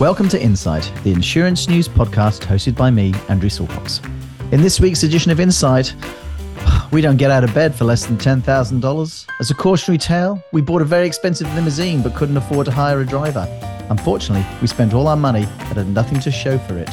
Welcome to Insight, the insurance news podcast hosted by me, Andrew Silcox. In this week's edition of Insight, we don't get out of bed for less than $10,000. As a cautionary tale, we bought a very expensive limousine but couldn't afford to hire a driver. Unfortunately, we spent all our money and had nothing to show for it.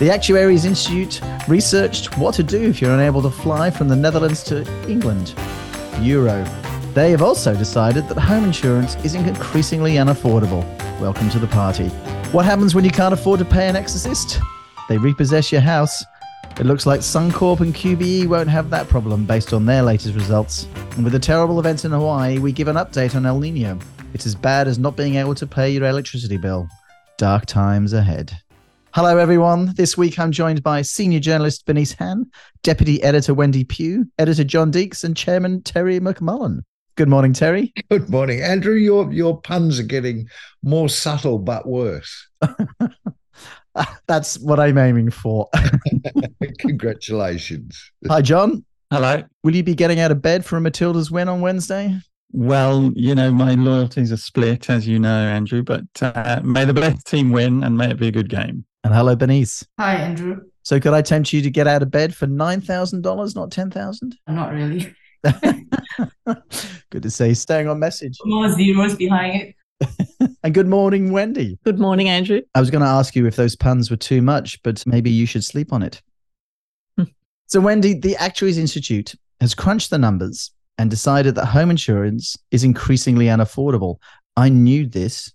The Actuaries Institute researched what to do if you're unable to fly from the Netherlands to England. Euro. They have also decided that home insurance is increasingly unaffordable. Welcome to the party. What happens when you can't afford to pay an exorcist? They repossess your house. It looks like Suncorp and QBE won't have that problem based on their latest results. And with the terrible events in Hawaii, we give an update on El Nino. It's as bad as not being able to pay your electricity bill. Dark times ahead. Hello, everyone. This week I'm joined by senior journalist Bernice Han, deputy editor Wendy Pugh, editor John Deeks, and chairman Terry McMullen. Good morning, Terry. Good morning, Andrew. Your your puns are getting more subtle but worse. That's what I'm aiming for. Congratulations. Hi, John. Hello. Will you be getting out of bed for a Matilda's win on Wednesday? Well, you know, my loyalties are split, as you know, Andrew, but uh, may the best team win and may it be a good game. And hello, Bernice. Hi, Andrew. So, could I tempt you to get out of bed for $9,000, not 10000 Not really. good to see. Staying on message. More zeros behind it. and good morning, Wendy. Good morning, Andrew. I was going to ask you if those puns were too much, but maybe you should sleep on it. Hmm. so, Wendy, the Actuaries Institute has crunched the numbers and decided that home insurance is increasingly unaffordable. I knew this,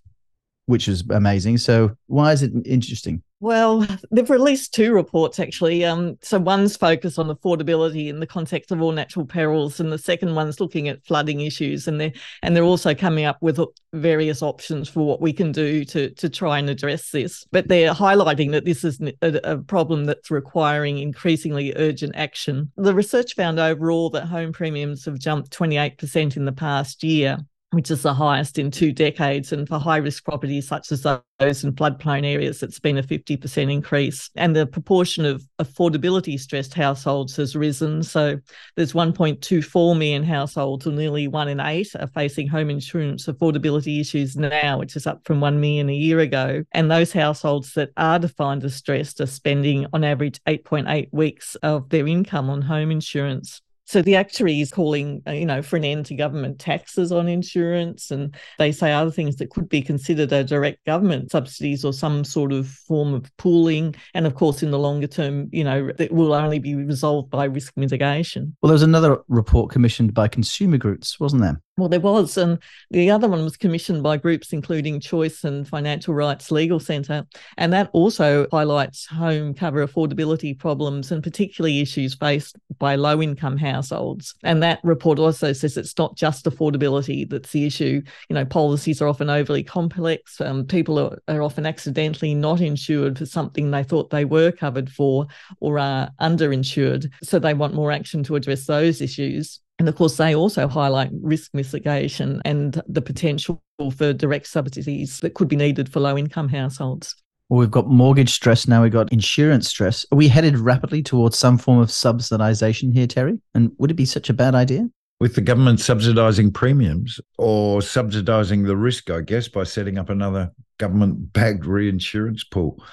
which is amazing. So, why is it interesting? Well, they've released two reports actually. Um, so one's focused on affordability in the context of all natural perils, and the second one's looking at flooding issues. And they're and they're also coming up with various options for what we can do to to try and address this. But they're highlighting that this is a, a problem that's requiring increasingly urgent action. The research found overall that home premiums have jumped 28% in the past year which is the highest in two decades. And for high risk properties such as those in floodplain areas, it's been a 50% increase. And the proportion of affordability stressed households has risen. So there's 1.24 million households, or nearly one in eight, are facing home insurance affordability issues now, which is up from 1 million a year ago. And those households that are defined as stressed are spending on average 8.8 weeks of their income on home insurance. So the actuary is calling, uh, you know, for an end to government taxes on insurance, and they say other things that could be considered a direct government subsidies or some sort of form of pooling. And of course, in the longer term, you know, it will only be resolved by risk mitigation. Well, there was another report commissioned by consumer groups, wasn't there? Well, there was. And the other one was commissioned by groups including Choice and Financial Rights Legal Centre. And that also highlights home cover affordability problems and particularly issues faced by low income households. And that report also says it's not just affordability that's the issue. You know, policies are often overly complex. Um, people are, are often accidentally not insured for something they thought they were covered for or are underinsured. So they want more action to address those issues. And of course, they also highlight risk mitigation and the potential for direct subsidies that could be needed for low income households. Well, we've got mortgage stress now, we've got insurance stress. Are we headed rapidly towards some form of subsidization here, Terry? And would it be such a bad idea? With the government subsidising premiums or subsidising the risk, I guess, by setting up another government backed reinsurance pool.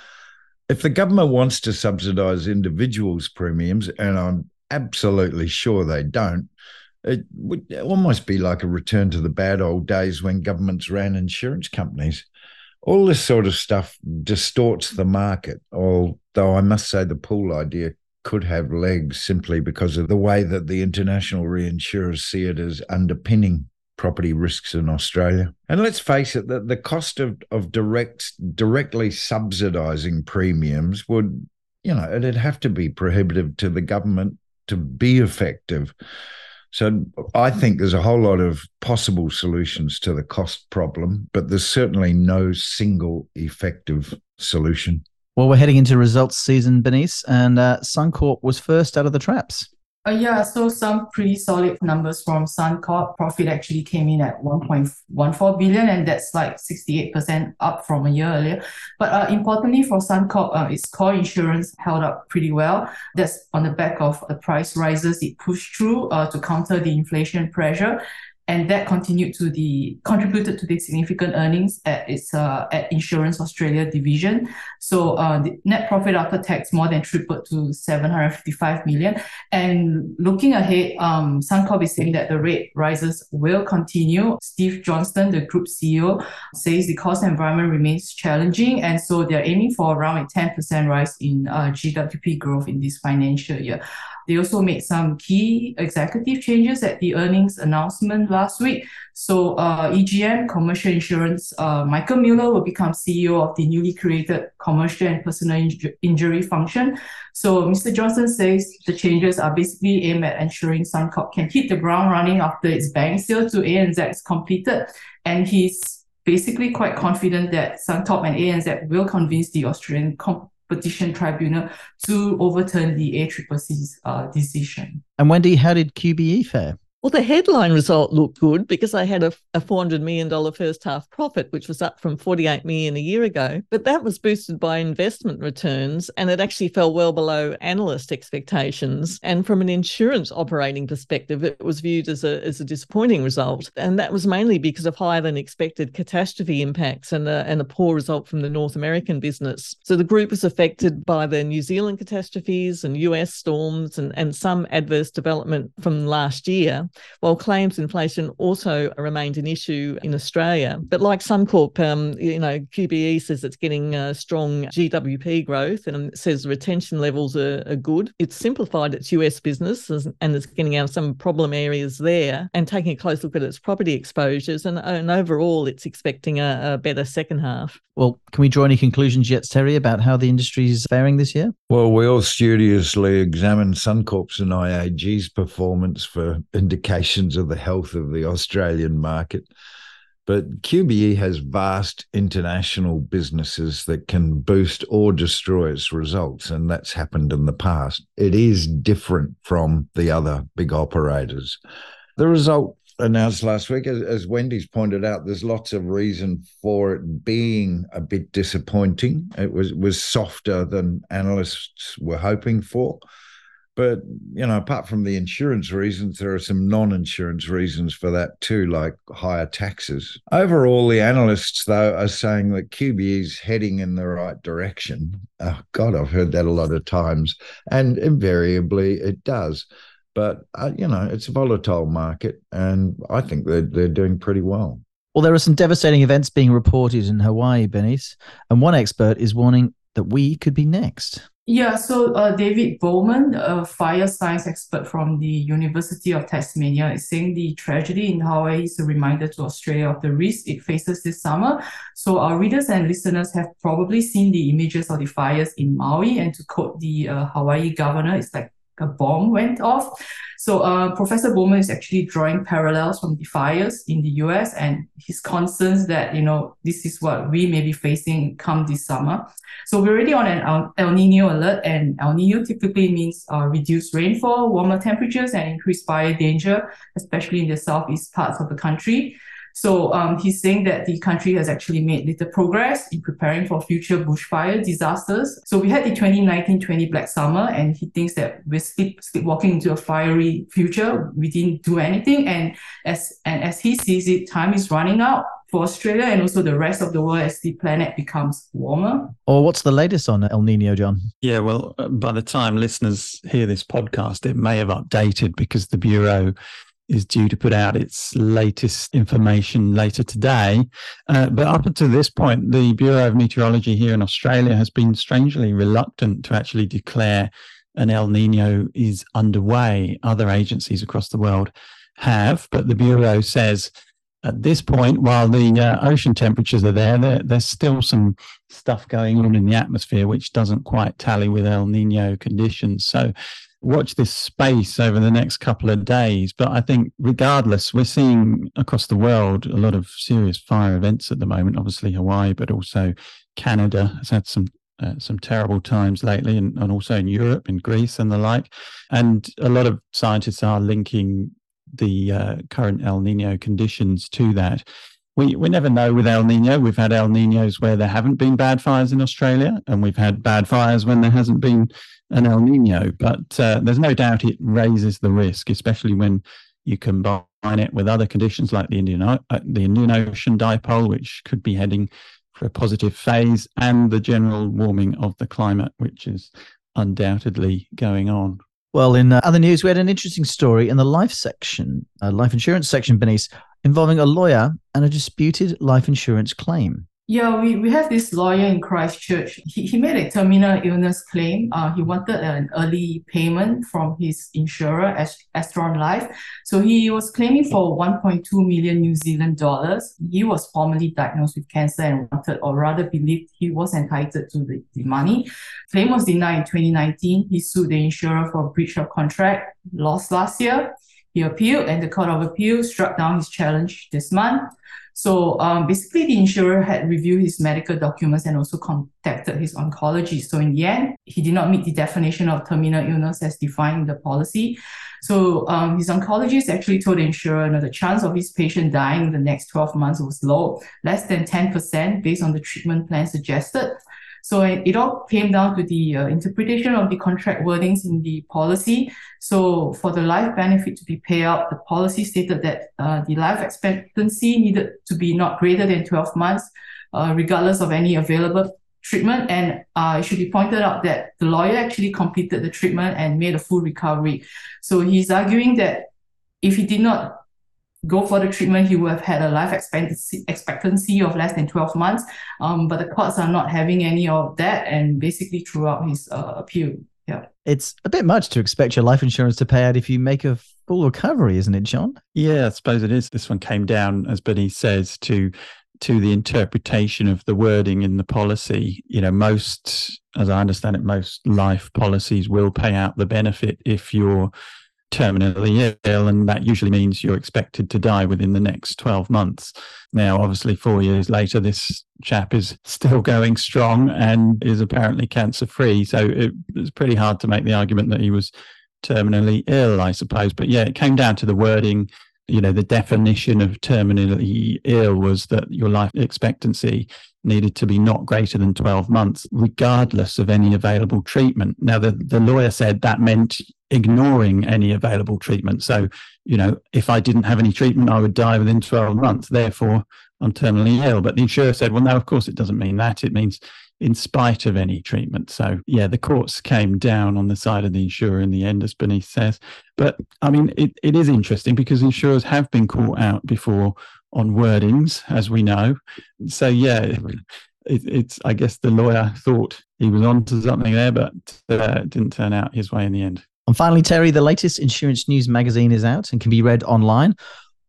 If the government wants to subsidise individuals' premiums, and I'm absolutely sure they don't, Uh, it would almost be like a return to the bad old days when governments ran insurance companies. All this sort of stuff distorts the market, although I must say the pool idea could have legs simply because of the way that the international reinsurers see it as underpinning property risks in Australia. And let's face it, that the cost of, of direct directly subsidizing premiums would, you know, it'd have to be prohibitive to the government to be effective. So I think there's a whole lot of possible solutions to the cost problem, but there's certainly no single effective solution. Well, we're heading into results season, Bernice, and uh, Suncorp was first out of the traps. Uh, yeah, so some pretty solid numbers from Suncorp. Profit actually came in at 1.14 billion, and that's like 68% up from a year earlier. But uh, importantly for Suncorp, uh, its core insurance held up pretty well. That's on the back of the price rises it pushed through uh, to counter the inflation pressure. And that continued to the contributed to the significant earnings at its uh, at Insurance Australia division. So uh, the net profit after tax more than tripled to 755 million. And looking ahead, um, Suncorp is saying that the rate rises will continue. Steve Johnston, the group CEO, says the cost environment remains challenging, and so they're aiming for around a 10% rise in uh, GWP growth in this financial year. They also made some key executive changes at the earnings announcement last week. So uh, EGM, Commercial Insurance, uh, Michael Mueller will become CEO of the newly created Commercial and Personal Inju- Injury function. So Mr. Johnston says the changes are basically aimed at ensuring Suncorp can hit the ground running after its bank sale to ANZ is completed. And he's basically quite confident that Suncorp and ANZ will convince the Australian Competition Tribunal to overturn the ACCC's uh, decision. And Wendy, how did QBE fare? Well, the headline result looked good because they had a, a $400 million first half profit, which was up from 48 million a year ago. But that was boosted by investment returns and it actually fell well below analyst expectations. And from an insurance operating perspective, it was viewed as a, as a disappointing result. And that was mainly because of higher than expected catastrophe impacts and a, and a poor result from the North American business. So the group was affected by the New Zealand catastrophes and US storms and, and some adverse development from last year while claims inflation also remained an issue in Australia. But like Suncorp, um, you know, QBE says it's getting uh, strong GWP growth and says retention levels are, are good. It's simplified its US business and it's getting out of some problem areas there and taking a close look at its property exposures. And, and overall, it's expecting a, a better second half. Well, can we draw any conclusions yet, Terry, about how the industry is faring this year? Well, we all studiously examined Suncorp's and IAG's performance for indications of the health of the Australian market. But QBE has vast international businesses that can boost or destroy its results, and that's happened in the past. It is different from the other big operators. The result announced last week, as, as, Wendy's pointed out, there's lots of reason for it being a bit disappointing. It was was softer than analysts were hoping for. But you know, apart from the insurance reasons, there are some non-insurance reasons for that too, like higher taxes. Overall, the analysts though are saying that QBE is heading in the right direction. Oh, God, I've heard that a lot of times, and invariably it does. But uh, you know, it's a volatile market, and I think they're they're doing pretty well. Well, there are some devastating events being reported in Hawaii, Benny's, and one expert is warning that we could be next. Yeah, so uh, David Bowman, a fire science expert from the University of Tasmania, is saying the tragedy in Hawaii is a reminder to Australia of the risk it faces this summer. So our readers and listeners have probably seen the images of the fires in Maui, and to quote the uh, Hawaii governor, it's like a bomb went off. So uh, Professor Bowman is actually drawing parallels from the fires in the US and his concerns that, you know, this is what we may be facing come this summer. So we're already on an El Nino alert and El Nino typically means uh, reduced rainfall, warmer temperatures and increased fire danger, especially in the southeast parts of the country. So um, he's saying that the country has actually made little progress in preparing for future bushfire disasters. So we had the 2019-20 Black Summer, and he thinks that we're sleep, sleepwalking into a fiery future. We didn't do anything, and as and as he sees it, time is running out for Australia and also the rest of the world as the planet becomes warmer. Or what's the latest on El Nino, John? Yeah, well, uh, by the time listeners hear this podcast, it may have updated because the Bureau is due to put out its latest information later today. Uh, but up until this point, the Bureau of Meteorology here in Australia has been strangely reluctant to actually declare an El Nino is underway. Other agencies across the world have, but the Bureau says at this point, while the uh, ocean temperatures are there, there, there's still some stuff going on in the atmosphere which doesn't quite tally with El Nino conditions. So watch this space over the next couple of days. But I think, regardless, we're seeing across the world a lot of serious fire events at the moment. Obviously, Hawaii, but also Canada has had some uh, some terrible times lately, and, and also in Europe, in Greece, and the like. And a lot of scientists are linking the uh, current El Nino conditions to that. We, we never know with El Nino. We've had El Ninos where there haven't been bad fires in Australia, and we've had bad fires when there hasn't been an El Nino, but uh, there's no doubt it raises the risk, especially when You combine it with other conditions like the Indian, uh, the Indian Ocean dipole, which could be heading for a positive phase, and the general warming of the climate, which is undoubtedly going on. Well, in uh, other news, we had an interesting story in the life section, uh, life insurance section, Bernice, involving a lawyer and a disputed life insurance claim. Yeah, we, we have this lawyer in Christchurch. He, he made a terminal illness claim. Uh, he wanted an early payment from his insurer, Asteron Life. So he was claiming for 1.2 million New Zealand dollars. He was formerly diagnosed with cancer and wanted, or rather believed he was entitled to the, the money. Claim was denied in 2019. He sued the insurer for breach of contract, lost last year. He appealed and the Court of Appeal struck down his challenge this month. So um, basically, the insurer had reviewed his medical documents and also contacted his oncologist. So in the end, he did not meet the definition of terminal illness as defined in the policy. So um, his oncologist actually told the insurer know, the chance of his patient dying in the next 12 months was low, less than 10% based on the treatment plan suggested. So it, all came down to the uh, interpretation of the contract wordings in the policy. So for the life benefit to be paid out, the policy stated that uh, the life expectancy needed to be not greater than 12 months, uh, regardless of any available treatment. And uh, it should be pointed out that the lawyer actually completed the treatment and made a full recovery. So he's arguing that if he did not go for the treatment, he would have had a life expectancy expectancy of less than 12 months. Um, but the courts are not having any of that and basically threw out his uh, appeal. Yeah. It's a bit much to expect your life insurance to pay out if you make a full recovery, isn't it, John? Yeah, I suppose it is. This one came down, as Benny says, to to the interpretation of the wording in the policy. You know, most, as I understand it, most life policies will pay out the benefit if you're terminally ill, and that usually means you're expected to die within the next 12 months. Now, obviously, four years later, this chap is still going strong and is apparently cancer free. So it, it's pretty hard to make the argument that he was terminally ill, I suppose. But yeah, it came down to the wording. You know, the definition of terminally ill was that your life expectancy needed to be not greater than 12 months, regardless of any available treatment. Now, the, the lawyer said that meant ignoring any available treatment. So, you know, if I didn't have any treatment, I would die within 12 months. Therefore, I'm terminally ill. But the insurer said, well, no, of course it doesn't mean that. It means in spite of any treatment. So, yeah, the courts came down on the side of the insurer in the end, as Bernice says. But I mean, it, it is interesting because insurers have been caught out before on wordings, as we know. So, yeah, it, it's, I guess the lawyer thought he was onto something there, but uh, it didn't turn out his way in the end. And finally, Terry, the latest insurance news magazine is out and can be read online.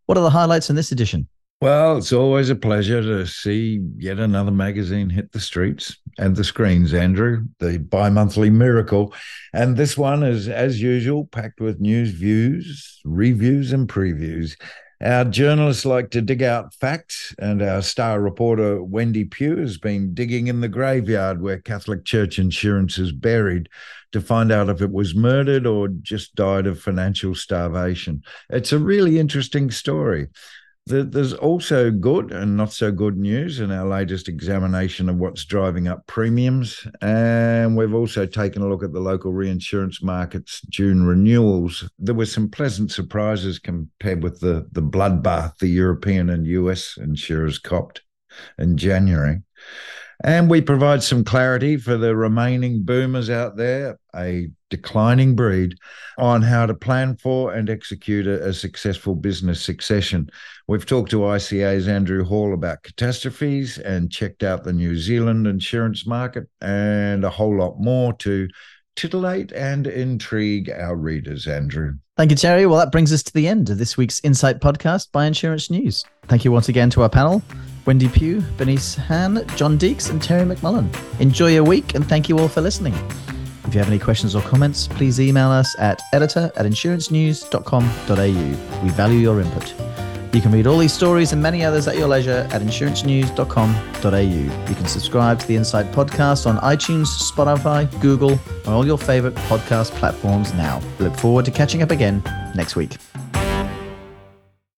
What are the highlights in this edition? Well, it's always a pleasure to see yet another magazine hit the streets and the screens, Andrew, the bi monthly miracle. And this one is, as usual, packed with news, views, reviews, and previews. Our journalists like to dig out facts, and our star reporter, Wendy Pugh, has been digging in the graveyard where Catholic Church insurance is buried to find out if it was murdered or just died of financial starvation. It's a really interesting story. There's also good and not so good news in our latest examination of what's driving up premiums. And we've also taken a look at the local reinsurance market's June renewals. There were some pleasant surprises compared with the, the bloodbath the European and US insurers copped in January. And we provide some clarity for the remaining boomers out there, a declining breed, on how to plan for and execute a, a, successful business succession. We've talked to ICA's Andrew Hall about catastrophes and checked out the New Zealand insurance market and a whole lot more to titillate and intrigue our readers, Andrew. Thank you, Terry. Well, that brings us to the end of this week's Insight podcast by Insurance News. Thank you once again to our panel. Wendy Pugh, Bernice Han, John Deeks, and Terry McMullen. Enjoy your week and thank you all for listening. If you have any questions or comments, please email us at editor at insurancenews.com.au. We value your input. You can read all these stories and many others at your leisure at insurancenews.com.au. You can subscribe to the Insight podcast on iTunes, Spotify, Google, and all your favorite podcast platforms now. We look forward to catching up again next week.